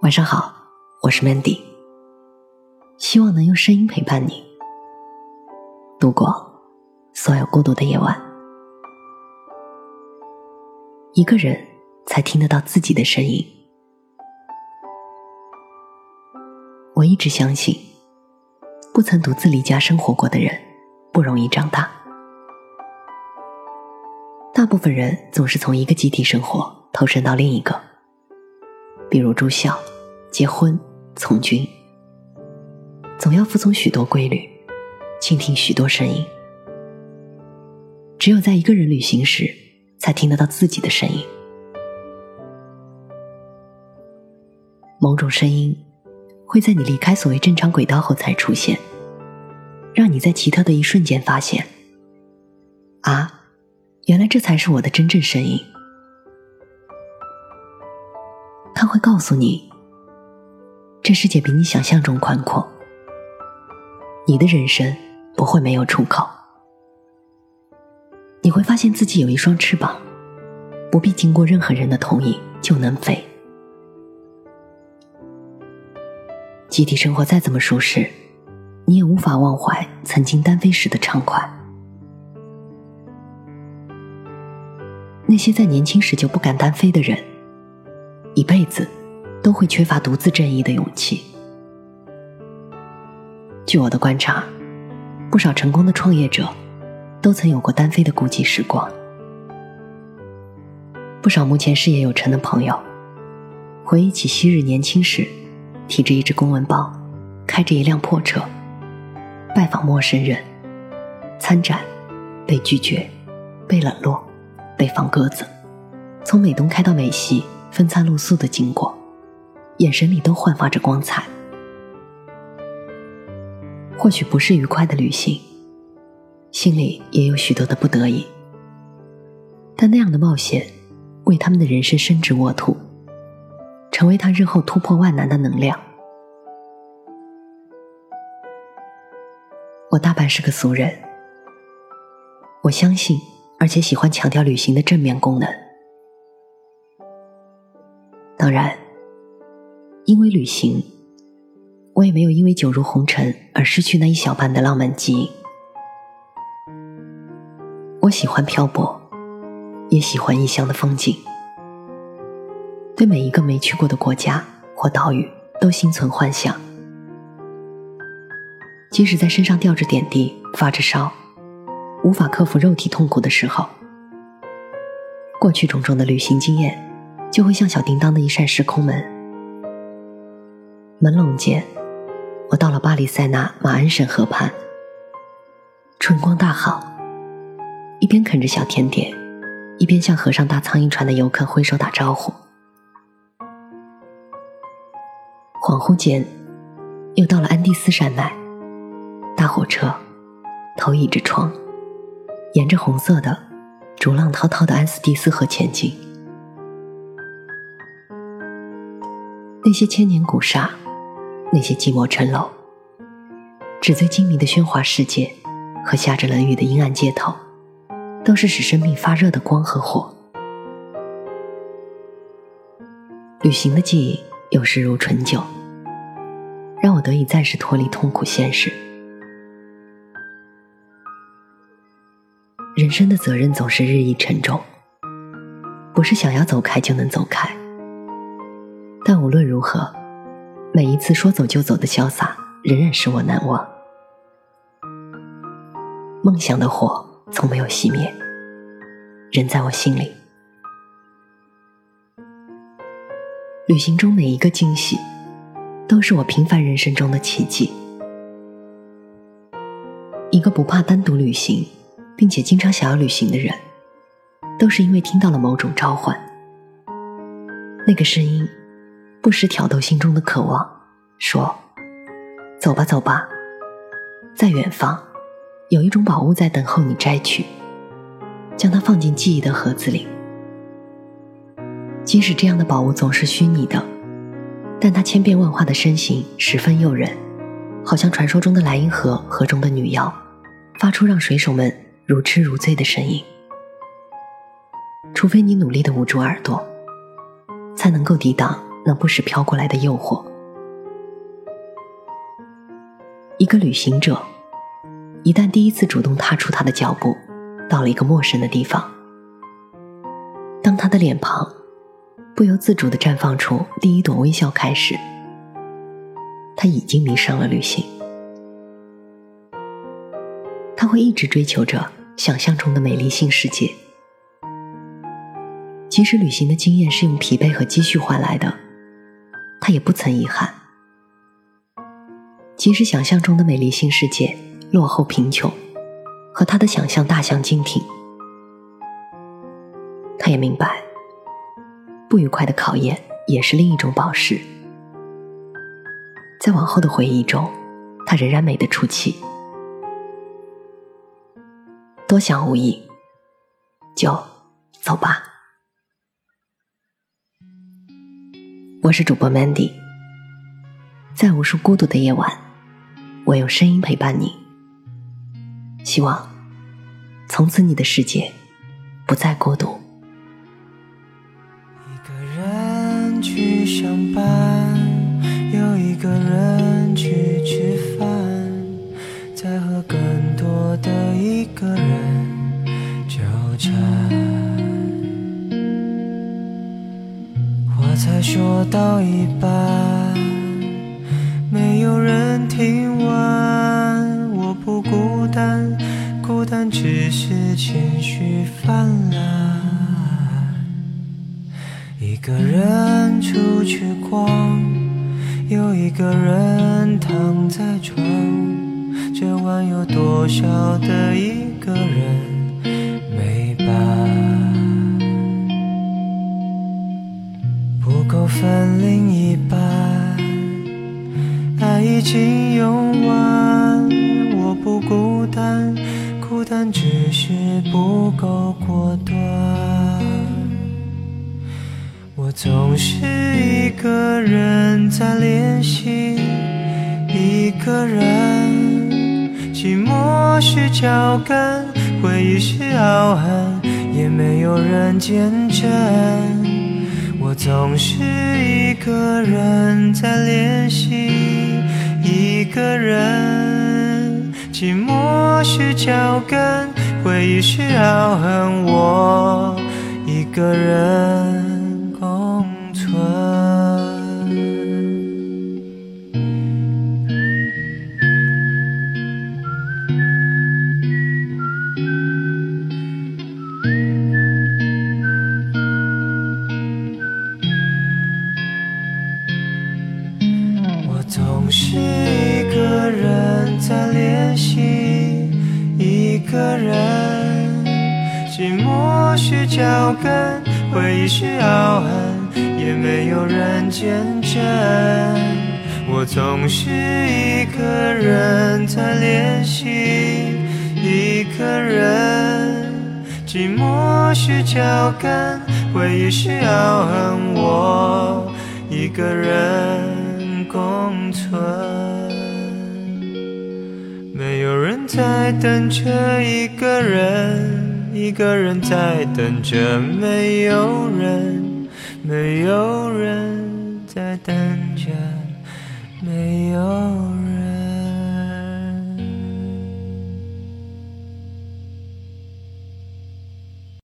晚上好，我是 Mandy，希望能用声音陪伴你度过所有孤独的夜晚。一个人才听得到自己的声音。我一直相信，不曾独自离家生活过的人不容易长大。大部分人总是从一个集体生活投身到另一个。比如住校、结婚、从军，总要服从许多规律，倾听许多声音。只有在一个人旅行时，才听得到自己的声音。某种声音会在你离开所谓正常轨道后才出现，让你在奇特的一瞬间发现：啊，原来这才是我的真正声音。他会告诉你，这世界比你想象中宽阔，你的人生不会没有出口。你会发现自己有一双翅膀，不必经过任何人的同意就能飞。集体生活再怎么舒适，你也无法忘怀曾经单飞时的畅快。那些在年轻时就不敢单飞的人。一辈子都会缺乏独自正义的勇气。据我的观察，不少成功的创业者都曾有过单飞的孤寂时光。不少目前事业有成的朋友，回忆起昔日年轻时，提着一只公文包，开着一辆破车，拜访陌生人，参展，被拒绝，被冷落，被放鸽子，从美东开到美西。风餐露宿的经过，眼神里都焕发着光彩。或许不是愉快的旅行，心里也有许多的不得已，但那样的冒险，为他们的人生伸直沃土，成为他日后突破万难的能量。我大半是个俗人，我相信，而且喜欢强调旅行的正面功能。当然，因为旅行，我也没有因为酒入红尘而失去那一小半的浪漫基因。我喜欢漂泊，也喜欢异乡的风景，对每一个没去过的国家或岛屿都心存幻想。即使在身上吊着点滴、发着烧，无法克服肉体痛苦的时候，过去种种的旅行经验。就会像小叮当的一扇时空门，朦胧间，我到了巴黎塞纳马恩省河畔，春光大好，一边啃着小甜点，一边向河上搭苍蝇船的游客挥手打招呼。恍惚间，又到了安第斯山脉，大火车，头倚着窗，沿着红色的、逐浪滔滔的安斯蒂斯河前进。那些千年古刹，那些寂寞城楼，纸醉金迷的喧哗世界和下着冷雨的阴暗街头，都是使生命发热的光和火。旅行的记忆有时如醇酒，让我得以暂时脱离痛苦现实。人生的责任总是日益沉重，不是想要走开就能走开。但无论如何，每一次说走就走的潇洒，仍然使我难忘。梦想的火从没有熄灭，仍在我心里。旅行中每一个惊喜，都是我平凡人生中的奇迹。一个不怕单独旅行，并且经常想要旅行的人，都是因为听到了某种召唤。那个声音。不时挑逗心中的渴望，说：“走吧，走吧，在远方，有一种宝物在等候你摘取，将它放进记忆的盒子里。即使这样的宝物总是虚拟的，但它千变万化的身形十分诱人，好像传说中的莱茵河河中的女妖，发出让水手们如痴如醉的声音。除非你努力的捂住耳朵，才能够抵挡。”那不时飘过来的诱惑。一个旅行者，一旦第一次主动踏出他的脚步，到了一个陌生的地方，当他的脸庞不由自主的绽放出第一朵微笑开始，他已经迷上了旅行。他会一直追求着想象中的美丽新世界，即使旅行的经验是用疲惫和积蓄换来的，他也不曾遗憾。即使想象中的美丽新世界落后贫穷，和他的想象大相径庭，他也明白，不愉快的考验也是另一种宝石。在往后的回忆中，他仍然美得出奇。多想无益，就走吧。我是主播 Mandy，在无数孤独的夜晚，我用声音陪伴你。希望从此你的世界不再孤独。一个人去上班，又一个人去吃饭。在和更多的一个人纠缠，才说到一半，没有人听完。我不孤单，孤单只是情绪泛滥。一个人出去逛，又一个人躺在床。这晚有多少的一个人没伴？不够分另一半，爱已经用完。我不孤单，孤单只是不够果断。我总是一个人在练习，一个人。寂寞是脚跟，回忆是傲寒，也没有人见证。总是一个人在练习，一个人。寂寞是脚跟，回忆是傲寒，我一个人脚跟，回忆是傲寒，也没有人见证。我总是一个人在练习，一个人。寂寞是脚跟，回忆是傲寒，我一个人。共存，没有人在等着一个人，一个人在等着没有人，没有人在等着没有人。